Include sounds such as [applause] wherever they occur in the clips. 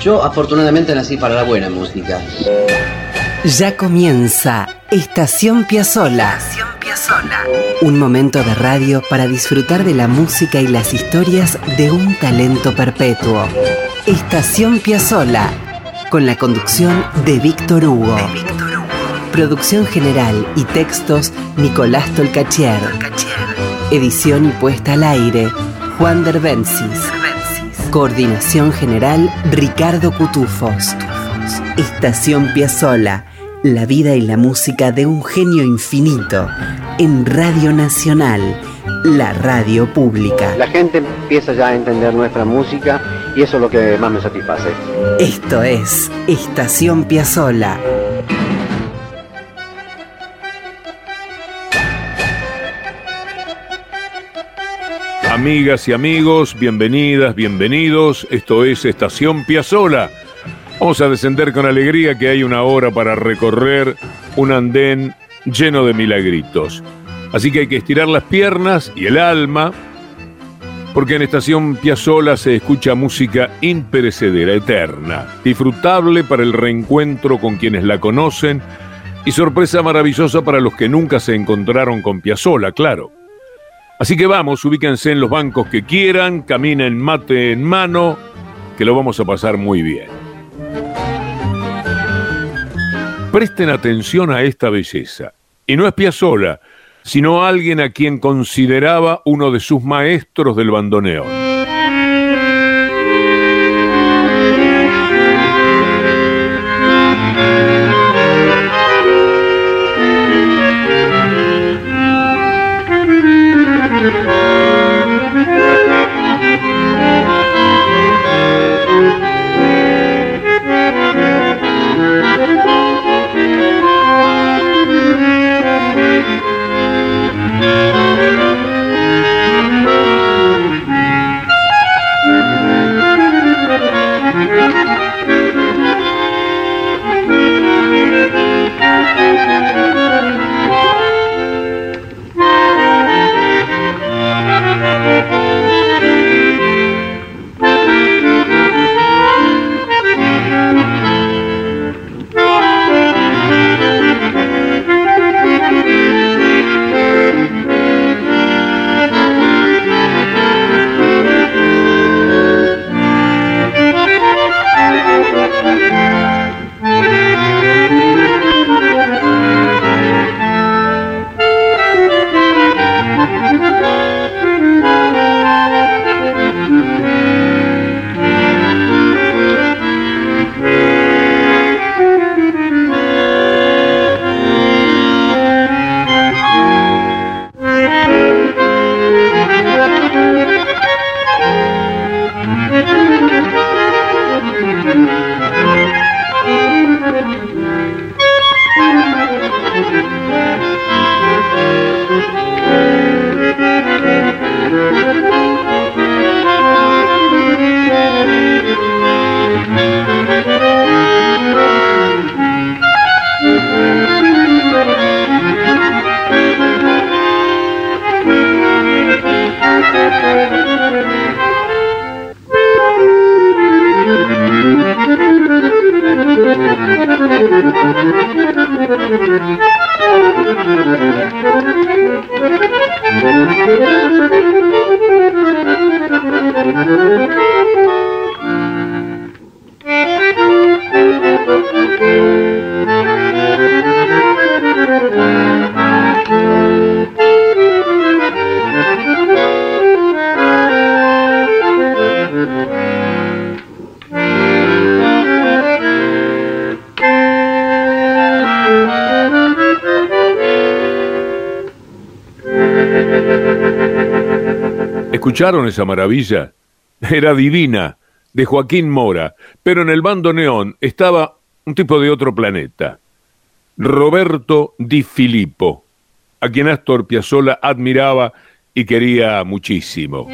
Yo afortunadamente nací para la buena música. Ya comienza Estación Piazzola. Un momento de radio para disfrutar de la música y las historias de un talento perpetuo. Estación Piazzola, con la conducción de Víctor Hugo. Producción general y textos Nicolás Tolcachier. Edición y puesta al aire Juan Derbensis. Coordinación general Ricardo Cutufos. Estación Piazzola, la vida y la música de un genio infinito en Radio Nacional, la radio pública. La gente empieza ya a entender nuestra música y eso es lo que más me satisface. Esto es Estación Piazzola. Amigas y amigos, bienvenidas, bienvenidos. Esto es Estación Piazzola. Vamos a descender con alegría que hay una hora para recorrer un andén lleno de milagritos. Así que hay que estirar las piernas y el alma, porque en Estación Piazzola se escucha música imperecedera, eterna, disfrutable para el reencuentro con quienes la conocen y sorpresa maravillosa para los que nunca se encontraron con Piazzola, claro. Así que vamos, ubíquense en los bancos que quieran, caminen mate en mano, que lo vamos a pasar muy bien. Presten atención a esta belleza. Y no es Piazzolla, sino alguien a quien consideraba uno de sus maestros del bandoneón. ¿Escucharon esa maravilla? Era divina, de Joaquín Mora, pero en el bando neón estaba un tipo de otro planeta, Roberto Di Filippo, a quien Astor Piazzolla admiraba y quería muchísimo.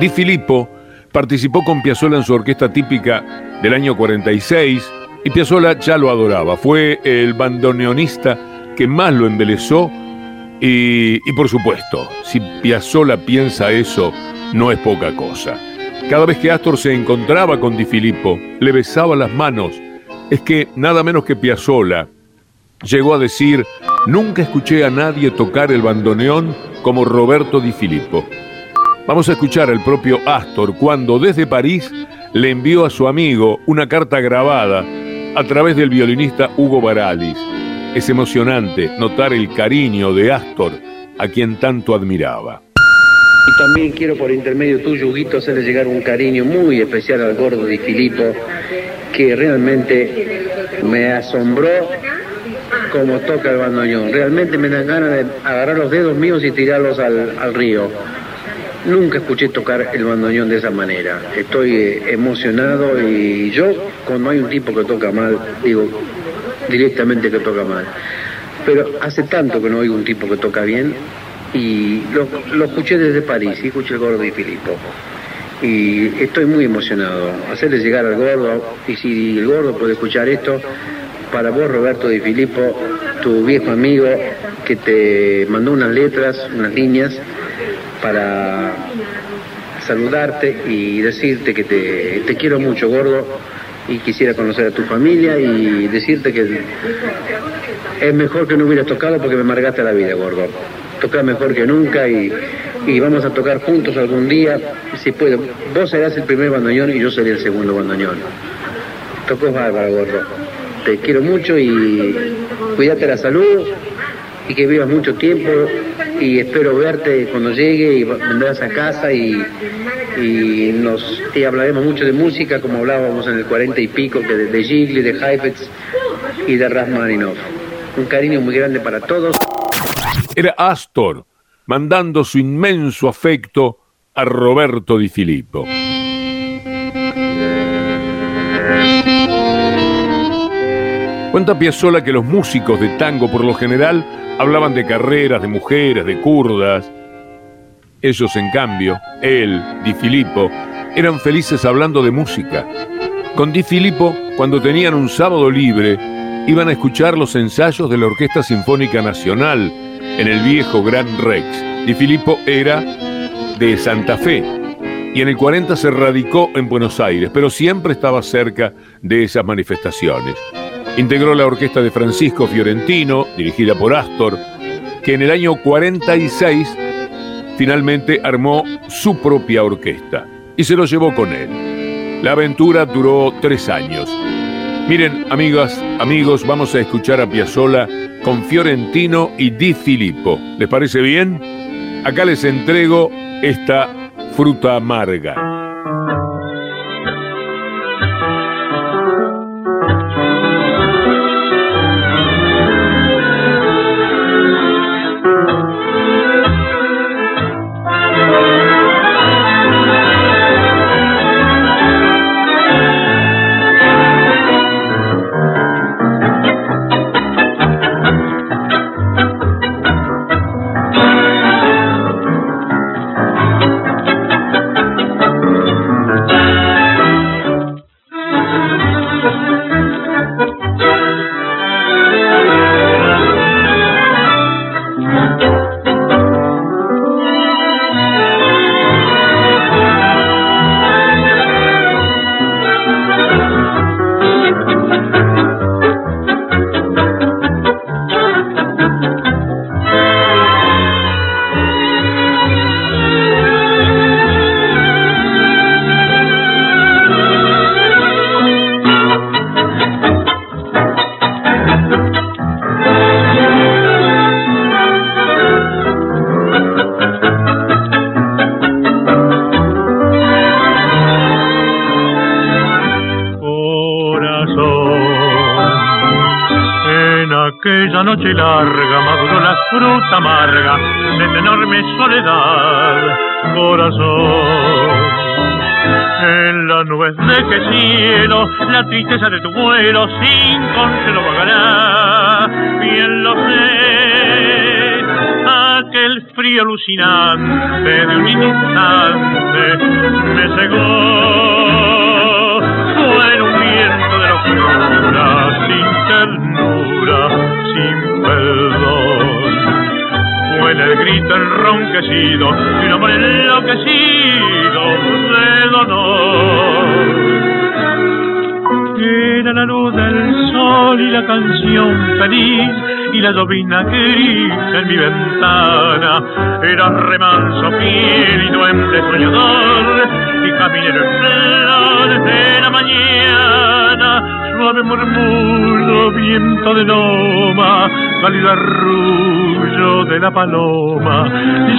Di Filippo participó con Piazzolla en su orquesta típica del año 46, Y Piazzolla ya lo adoraba, fue el bandoneonista que más lo embelezó y, y por supuesto, si Piazzolla piensa eso, no es poca cosa. Cada vez que Astor se encontraba con Di Filippo, le besaba las manos. Es que nada menos que Piazzolla llegó a decir, nunca escuché a nadie tocar el bandoneón como Roberto Di Filippo. Vamos a escuchar al propio Astor cuando desde París le envió a su amigo una carta grabada a través del violinista Hugo Baralis. Es emocionante notar el cariño de Astor a quien tanto admiraba. Y también quiero por intermedio tuyo, Huguito, hacerle llegar un cariño muy especial al gordo Di Filippo, que realmente me asombró como toca el bandoneón. Realmente me dan ganas de agarrar los dedos míos y tirarlos al, al río. Nunca escuché tocar el bandoneón de esa manera. Estoy eh, emocionado y yo, cuando hay un tipo que toca mal, digo directamente que toca mal. Pero hace tanto que no oigo un tipo que toca bien y lo, lo escuché desde París, y escuché el gordo y Filippo. Y estoy muy emocionado. Hacerle llegar al gordo, y si el gordo puede escuchar esto, para vos, Roberto Di Filippo, tu viejo amigo, que te mandó unas letras, unas líneas, para saludarte y decirte que te, quiero mucho, gordo, y quisiera conocer a tu familia y decirte que es mejor que no hubieras tocado porque me amargaste la vida, gordo. Toca mejor que nunca y, y vamos a tocar juntos algún día, si puedo. Vos serás el primer bandoneón y yo seré el segundo bandoneón. Tocó bárbaro, gordo. Te quiero mucho y cuídate la salud y que vivas mucho tiempo y espero verte cuando llegue y vendrás a casa y, y nos hablaremos mucho de música como hablábamos en el 40 y pico de, de Gigli, de Heifetz y de Rachmaninoff. Un cariño muy grande para todos. Era Astor mandando su inmenso afecto a Roberto Di Filippo. Cuenta Piazzolla que los músicos de tango por lo general hablaban de carreras, de mujeres, de kurdas. Ellos, en cambio, él, Di Filippo, eran felices hablando de música. Con Di Filippo, cuando tenían un sábado libre, iban a escuchar los ensayos de la Orquesta Sinfónica Nacional en el viejo Gran Rex. Di Filippo era de Santa Fe y en el 40 se radicó en Buenos Aires, pero siempre estaba cerca de esas manifestaciones. Integró la orquesta de Francisco Fiorentino, dirigida por Astor, que en el año 46 finalmente armó su propia orquesta y se lo llevó con él. La aventura duró tres años. Miren, amigas, amigos, vamos a escuchar a Piazzolla con Fiorentino y Di Filippo. ¿Les parece bien? Acá les entrego esta fruta amarga. Tristeza de tu vuelo sin consuelo vagará, bien lo sé, aquel frío alucinante de un instante me cegó, fue un viento de locura, sin ternura, sin perdón. Fue el grito enronquecido y un amor enloquecido La luz del sol y la canción feliz y la llovina gris en mi ventana. Era remanso fiel y duende soñador y caminero en de la mañana. Suave murmullo, viento de loma, cálido arrullo de la paloma.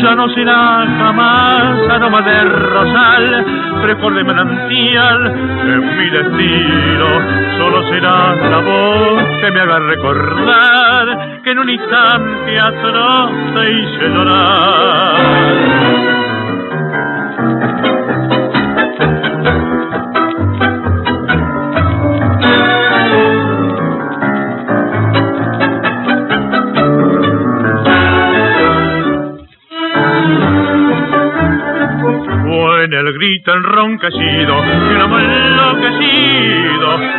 Ya no será jamás aroma de rosal, frescor de manantial en mi destino. Solo será la voz que me haga recordar que en un instante atroz te hice llorar. Grito enronquecido y un amor enloquecido de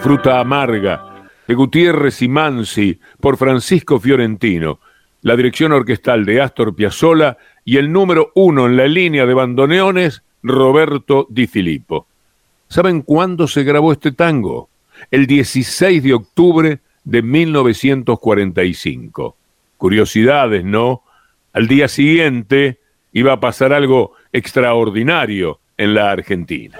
Fruta Amarga, de Gutiérrez y Mansi, por Francisco Fiorentino, la dirección orquestal de Astor Piazzolla y el número uno en la línea de bandoneones, Roberto Di Filippo. ¿Saben cuándo se grabó este tango? El 16 de octubre de 1945. Curiosidades, ¿no? Al día siguiente iba a pasar algo extraordinario en la Argentina.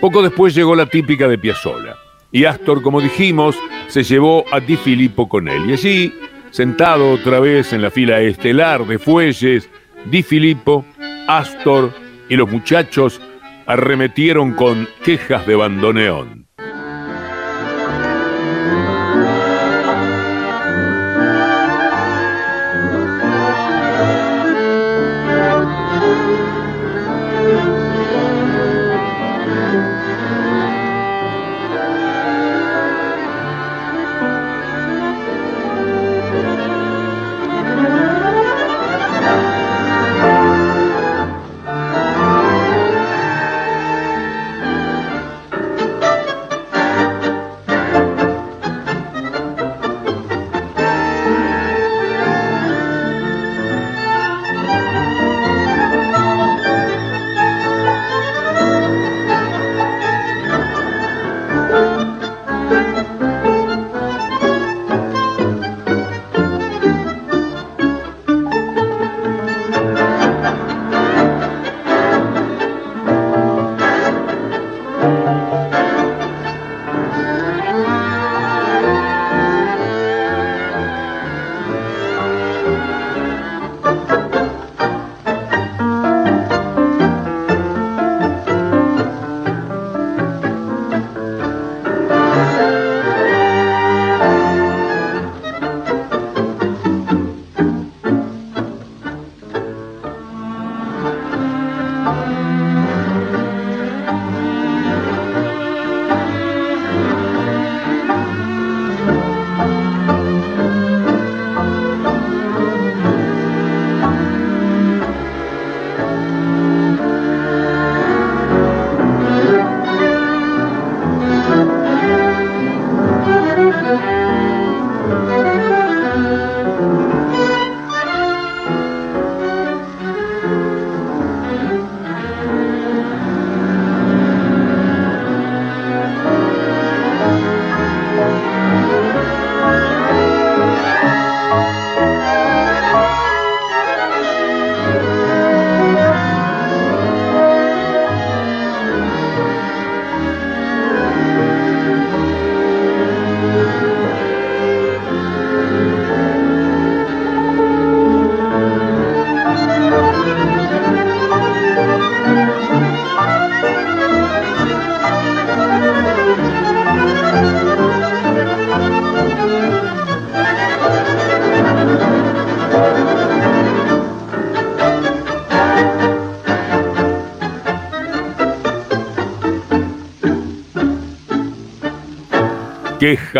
Poco después llegó la típica de Piazzolla. Y Astor, como dijimos, se llevó a Di Filippo con él. Y allí, sentado otra vez en la fila estelar de fuelles, Di Filippo, Astor y los muchachos arremetieron con quejas de bandoneón.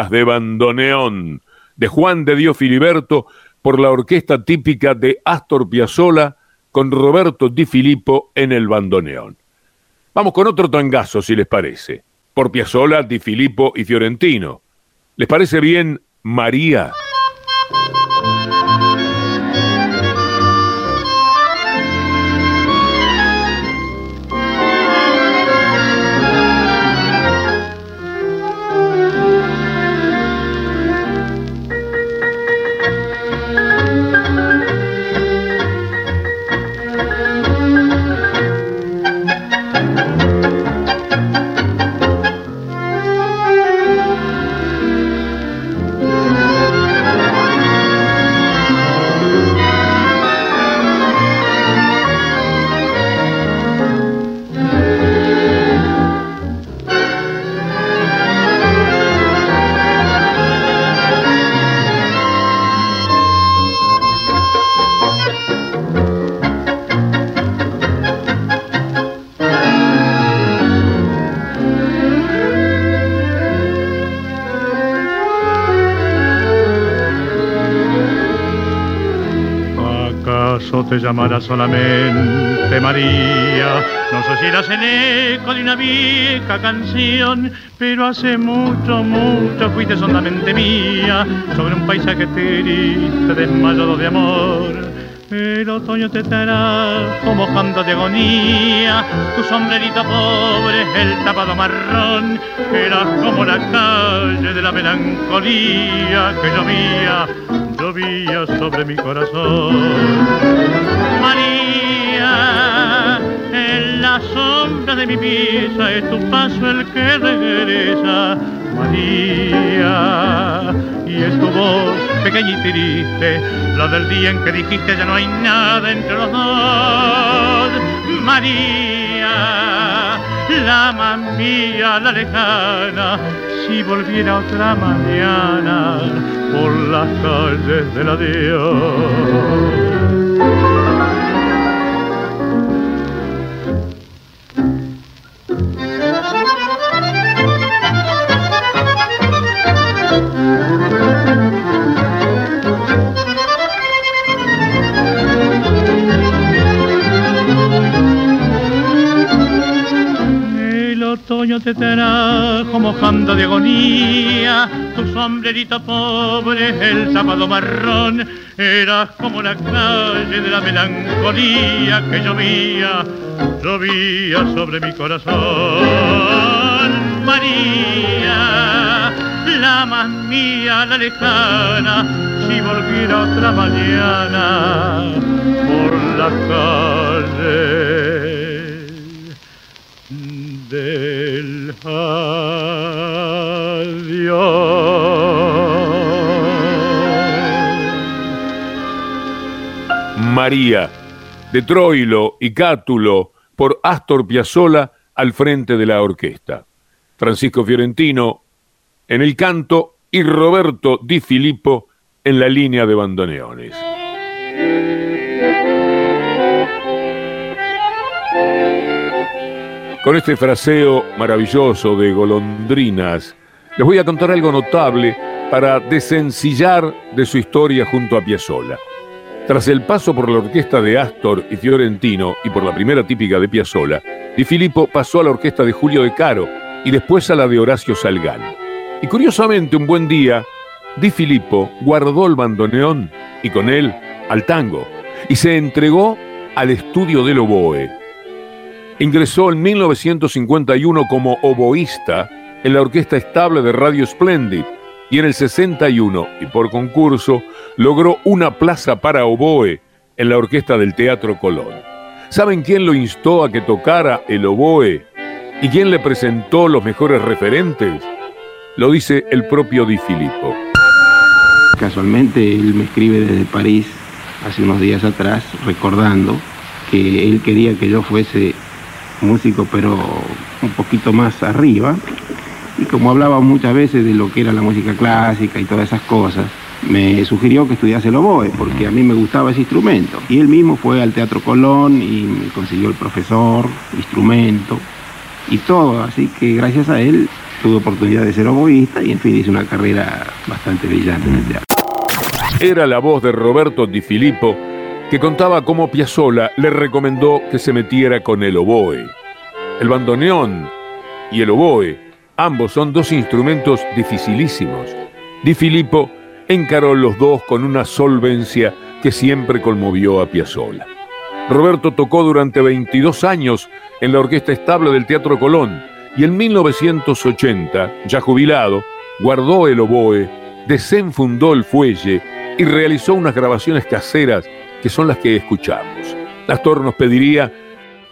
De bandoneón de Juan de Dios Filiberto por la orquesta típica de Astor Piazzolla con Roberto Di Filippo en el bandoneón. Vamos con otro tangazo, si les parece, por Piazzolla, Di Filippo y Fiorentino. ¿Les parece bien María? Te llamará solamente María. No sé si eras el eco de una vieja canción, pero hace mucho, mucho fuiste solamente mía sobre un paisaje triste desmayado de amor. El otoño te trajo mojando de agonía, tu sombrerito pobre, el tapado marrón, era como la calle de la melancolía que llovía sobre mi corazón. María, en la sombra de mi pieza es tu paso el que regresa. María, y es tu voz pequeña y triste, la del día en que dijiste ya no hay nada entre los dos. María, la mía, la lejana, si volviera otra mañana por las calles de la Dios. Otoño te trajo mojando de agonía, tu sombrerito pobre, el sábado marrón, eras como la calle de la melancolía que llovía, llovía sobre mi corazón. María, la más mía, la lejana, si volviera otra mañana por la calle del María, de Troilo y Cátulo, por Astor Piazzolla al frente de la orquesta. Francisco Fiorentino en el canto y Roberto Di Filippo en la línea de bandoneones. Con este fraseo maravilloso de golondrinas, les voy a contar algo notable para desencillar de su historia junto a Piazzolla. Tras el paso por la orquesta de Astor y Fiorentino y por la primera típica de Piazzolla, Di Filippo pasó a la orquesta de Julio de Caro y después a la de Horacio Salgán. Y curiosamente, un buen día, Di Filippo guardó el bandoneón y con él al tango y se entregó al estudio del oboe Ingresó en 1951 como oboísta en la Orquesta Estable de Radio Splendid y en el 61, y por concurso, logró una plaza para oboe en la Orquesta del Teatro Colón. ¿Saben quién lo instó a que tocara el oboe y quién le presentó los mejores referentes? Lo dice el propio Di Filippo. Casualmente él me escribe desde París hace unos días atrás recordando que él quería que yo fuese músico pero un poquito más arriba. Y como hablaba muchas veces de lo que era la música clásica y todas esas cosas, me sugirió que estudiase el oboe, porque a mí me gustaba ese instrumento. Y él mismo fue al Teatro Colón y me consiguió el profesor, instrumento y todo. Así que gracias a él tuve oportunidad de ser oboísta y en fin hice una carrera bastante brillante en el teatro. Era la voz de Roberto Di Filippo que contaba cómo Piazzolla le recomendó que se metiera con el oboe. El bandoneón y el oboe, ambos son dos instrumentos dificilísimos. Di Filippo encaró los dos con una solvencia que siempre conmovió a Piazzolla. Roberto tocó durante 22 años en la orquesta estable del Teatro Colón y en 1980, ya jubilado, guardó el oboe, desenfundó el fuelle y realizó unas grabaciones caseras que son las que escuchamos. Astor nos pediría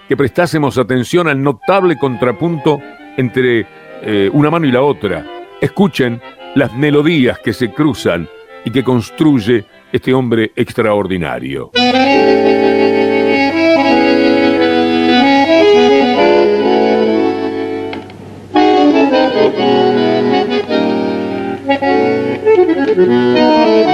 que prestásemos atención al notable contrapunto entre eh, una mano y la otra. Escuchen las melodías que se cruzan y que construye este hombre extraordinario. [laughs]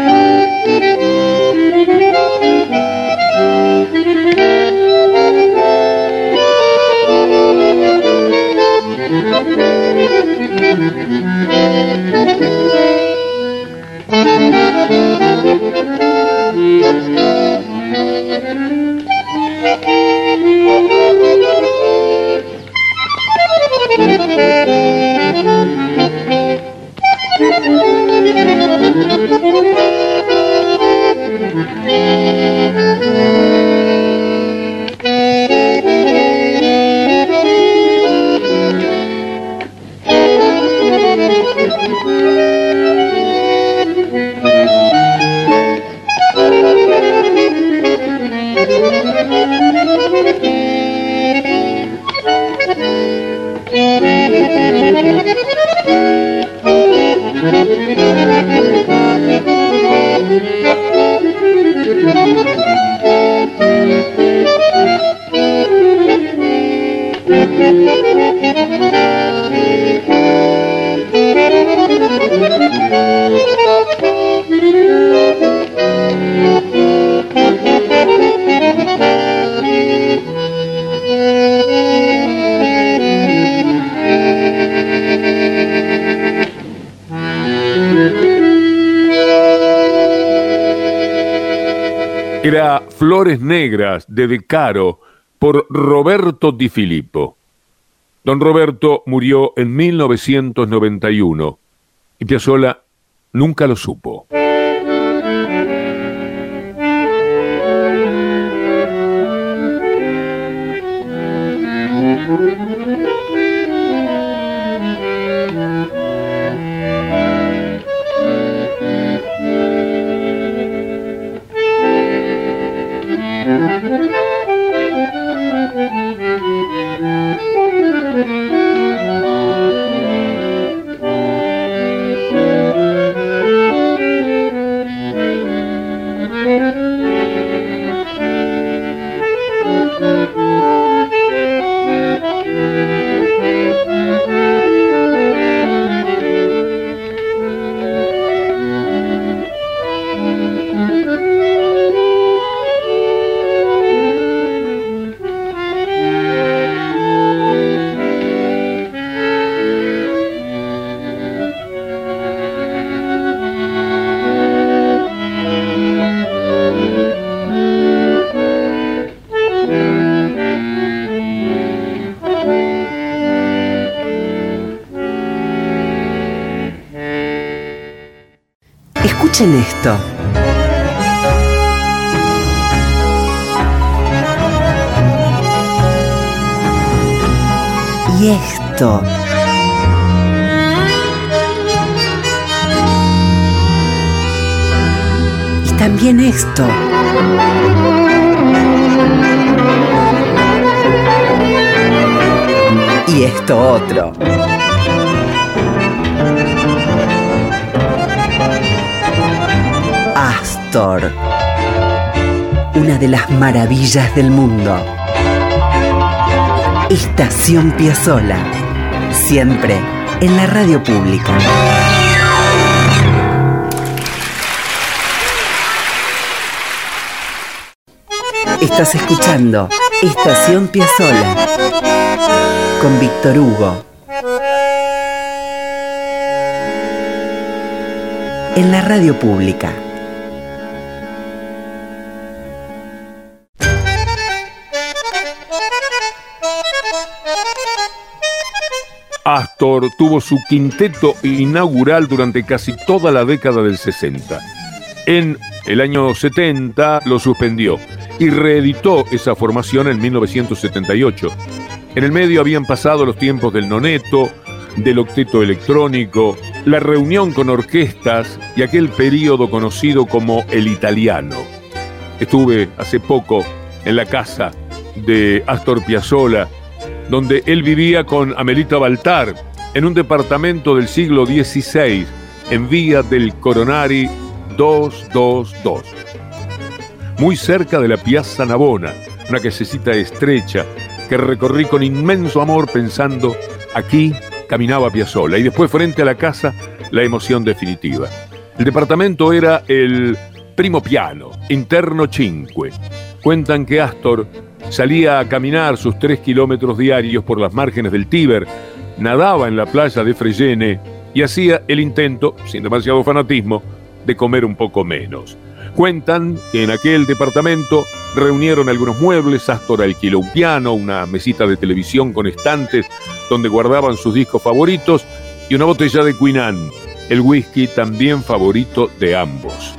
Era de De Caro por Roberto Di Filippo. Don Roberto murió en 1991 y Piazzolla nunca lo supo. Y esto. Y también esto. Y esto otro. Astor. Una de las maravillas del mundo. Estación Piazzola. Siempre en la radio pública. Estás escuchando Estación Piazzola con Víctor Hugo. En la radio pública. Astor tuvo su quinteto inaugural durante casi toda la década del 60. En el año 70 lo suspendió y reeditó esa formación en 1978. En el medio habían pasado los tiempos del noneto, del octeto electrónico, la reunión con orquestas y aquel periodo conocido como el italiano. Estuve hace poco en la casa de Astor Piazzolla, donde él vivía con Amelita Baltar, en un departamento del siglo XVI, en vía del Coronari 222 muy cerca de la Piazza Navona, una casecita estrecha que recorrí con inmenso amor pensando, aquí caminaba Piazzola y después frente a la casa la emoción definitiva. El departamento era el primo piano, interno cinque. Cuentan que Astor salía a caminar sus tres kilómetros diarios por las márgenes del Tíber, nadaba en la playa de Fregene y hacía el intento, sin demasiado fanatismo, de comer un poco menos. Cuentan que en aquel departamento reunieron algunos muebles, Astor alquiló un piano, una mesita de televisión con estantes donde guardaban sus discos favoritos y una botella de Queen el whisky también favorito de ambos.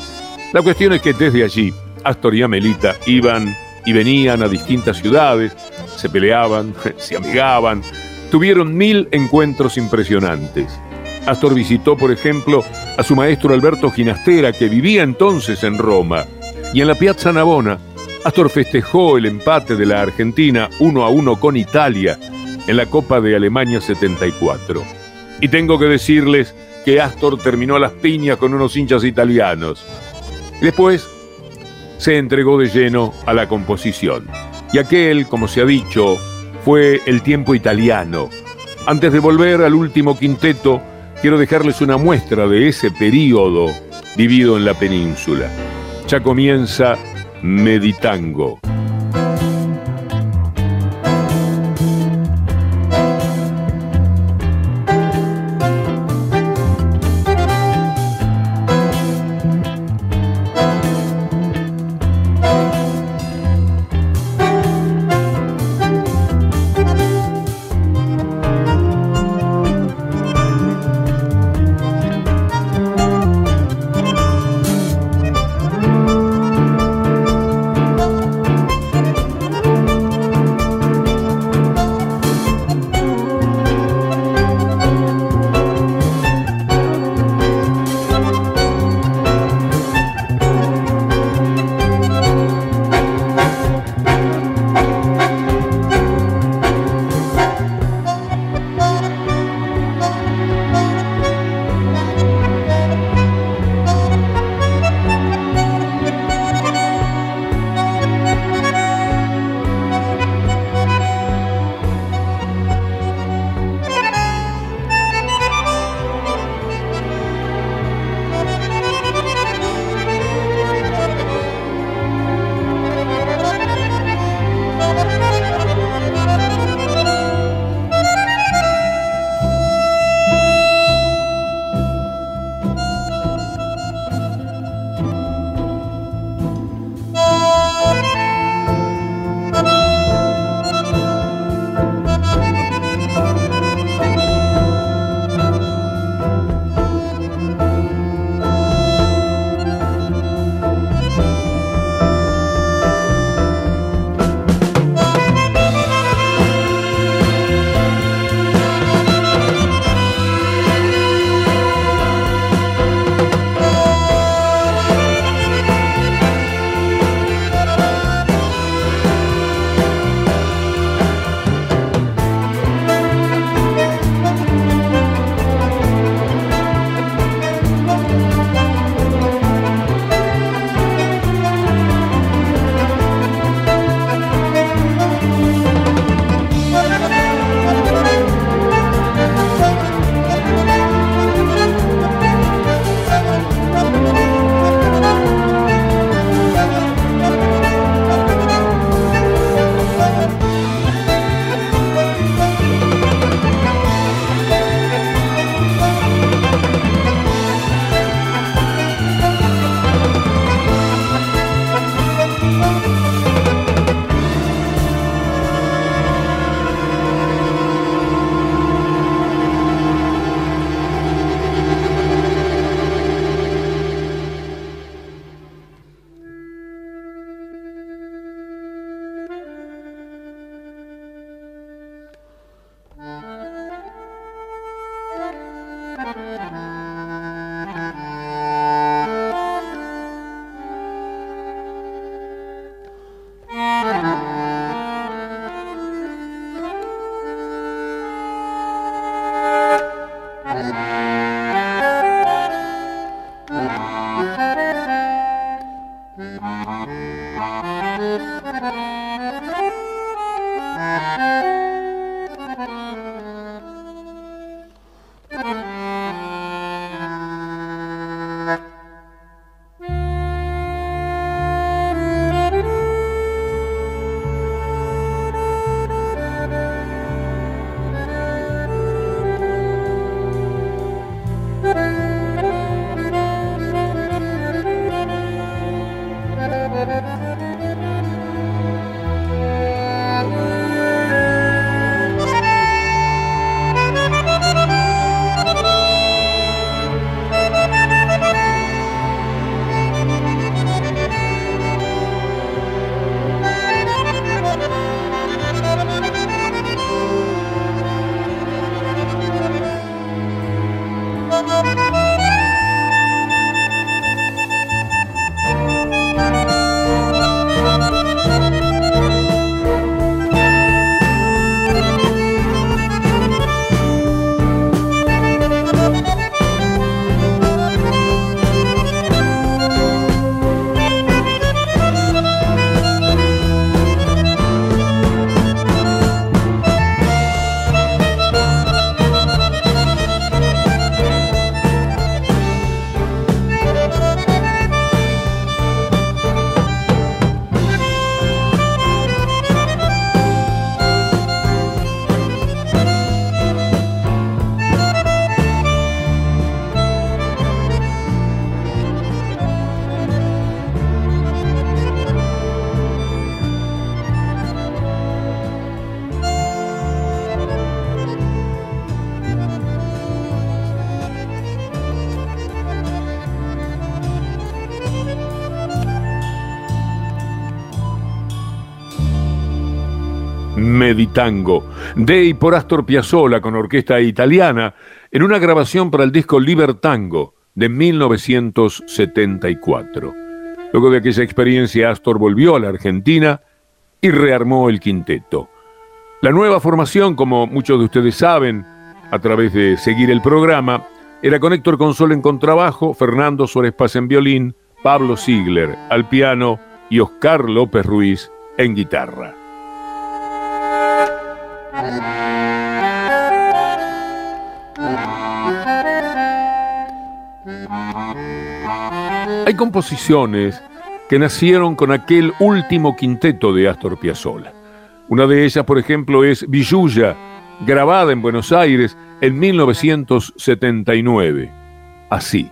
La cuestión es que desde allí, Astor y Amelita iban y venían a distintas ciudades, se peleaban, [laughs] se amigaban, tuvieron mil encuentros impresionantes. Astor visitó, por ejemplo, a su maestro Alberto Ginastera, que vivía entonces en Roma, y en la Piazza Navona, Astor festejó el empate de la Argentina 1 a 1 con Italia en la Copa de Alemania 74. Y tengo que decirles que Astor terminó a las piñas con unos hinchas italianos. Después se entregó de lleno a la composición. Y aquel, como se ha dicho, fue el tiempo italiano. Antes de volver al último quinteto, quiero dejarles una muestra de ese periodo vivido en la península. Ya comienza Meditango. De y por Astor Piazzolla con orquesta italiana, en una grabación para el disco Libertango de 1974. Luego de aquella experiencia, Astor volvió a la Argentina y rearmó el quinteto. La nueva formación, como muchos de ustedes saben, a través de seguir el programa, era con Héctor Consol en contrabajo, Fernando Suárez Paz en violín, Pablo Ziegler al piano y Oscar López Ruiz en guitarra. Hay composiciones que nacieron con aquel último quinteto de Astor Piazzolla. Una de ellas, por ejemplo, es Villuya, grabada en Buenos Aires en 1979. Así.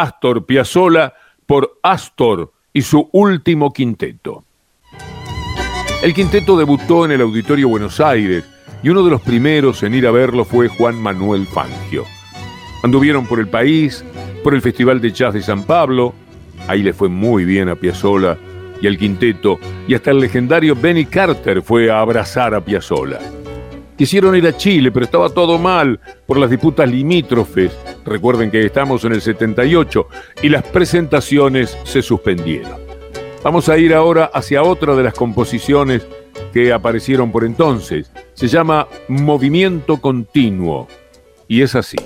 Astor Piazzolla por Astor y su último quinteto. El quinteto debutó en el Auditorio Buenos Aires y uno de los primeros en ir a verlo fue Juan Manuel Fangio. Anduvieron por el país, por el Festival de Jazz de San Pablo, ahí le fue muy bien a Piazzolla y al quinteto, y hasta el legendario Benny Carter fue a abrazar a Piazzolla. Quisieron ir a Chile, pero estaba todo mal por las disputas limítrofes. Recuerden que estamos en el 78 y las presentaciones se suspendieron. Vamos a ir ahora hacia otra de las composiciones que aparecieron por entonces. Se llama Movimiento Continuo y es así.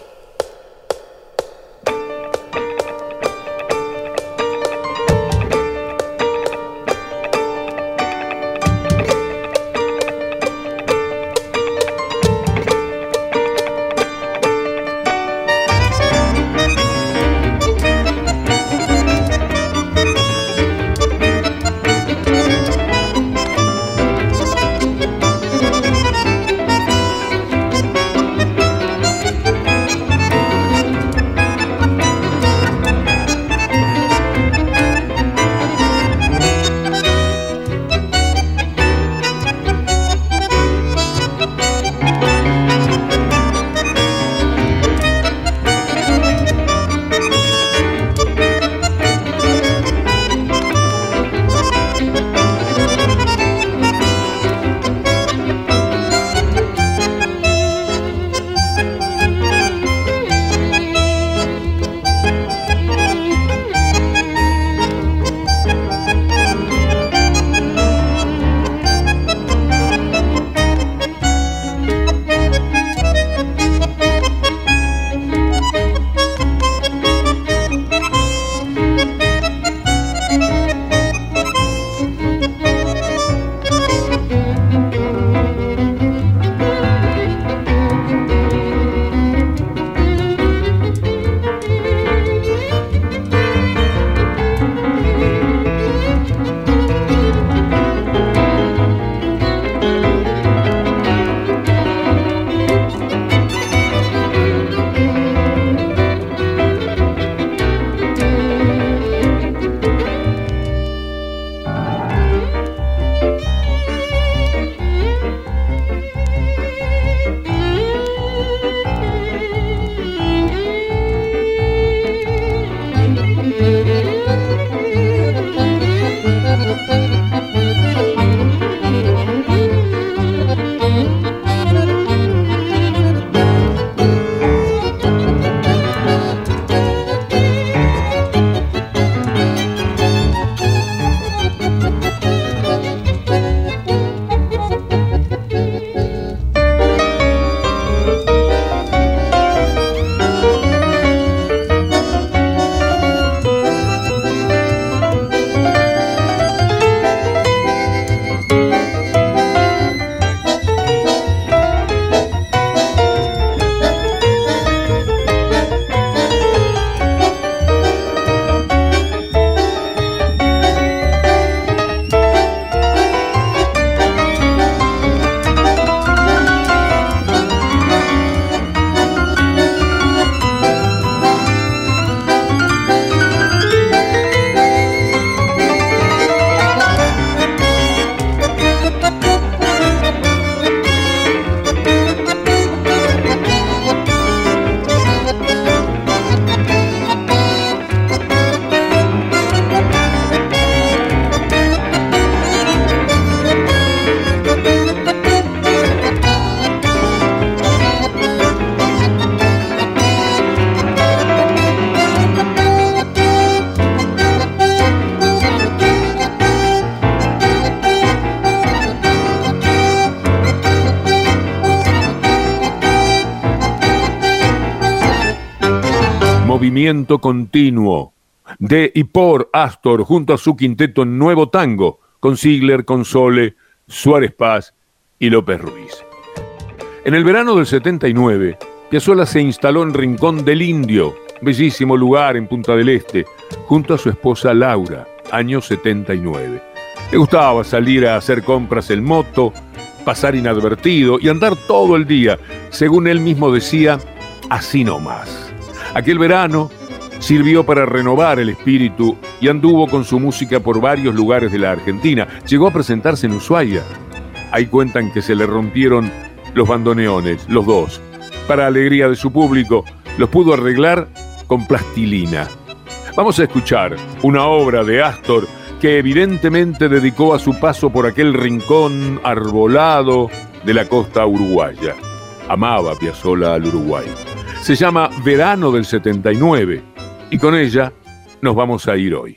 Continuo de y por Astor junto a su quinteto Nuevo Tango, con Ziegler, Console, Suárez Paz y López Ruiz. En el verano del 79, Piazzolla se instaló en Rincón del Indio, bellísimo lugar en Punta del Este, junto a su esposa Laura, año 79. Le gustaba salir a hacer compras en moto, pasar inadvertido y andar todo el día, según él mismo decía, así no más Aquel verano sirvió para renovar el espíritu y anduvo con su música por varios lugares de la Argentina. Llegó a presentarse en Ushuaia. Ahí cuentan que se le rompieron los bandoneones, los dos. Para alegría de su público, los pudo arreglar con plastilina. Vamos a escuchar una obra de Astor que evidentemente dedicó a su paso por aquel rincón arbolado de la costa uruguaya. Amaba Piazzolla al Uruguay. Se llama Verano del 79 y con ella nos vamos a ir hoy.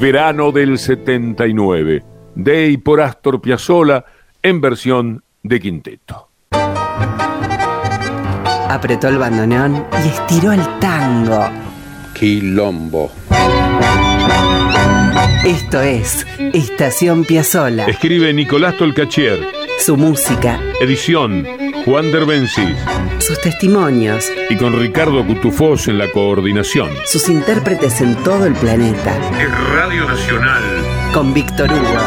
Verano del 79, de y por Astor Piazzolla en versión de quinteto. Apretó el bandoneón y estiró el tango. Quilombo. Esto es Estación Piazzola. Escribe Nicolás Tolcachier. Su música. Edición Juan Derbencis. Sus testimonios. Y con Ricardo Cutufós en la coordinación. Sus intérpretes en todo el planeta. Es Radio Nacional. Con Víctor Hugo.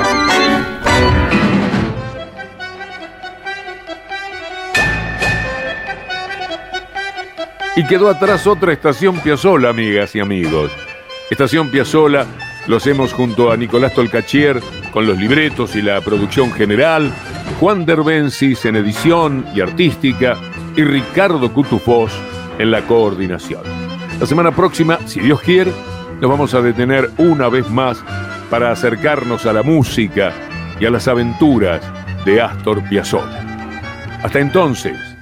Y quedó atrás otra estación Piazzola, amigas y amigos. Estación Piazzola lo hacemos junto a Nicolás Tolcachier con los libretos y la producción general, Juan Derbencis en edición y artística y Ricardo Cutufós en la coordinación. La semana próxima, si Dios quiere, nos vamos a detener una vez más para acercarnos a la música y a las aventuras de Astor Piazzolla. Hasta entonces.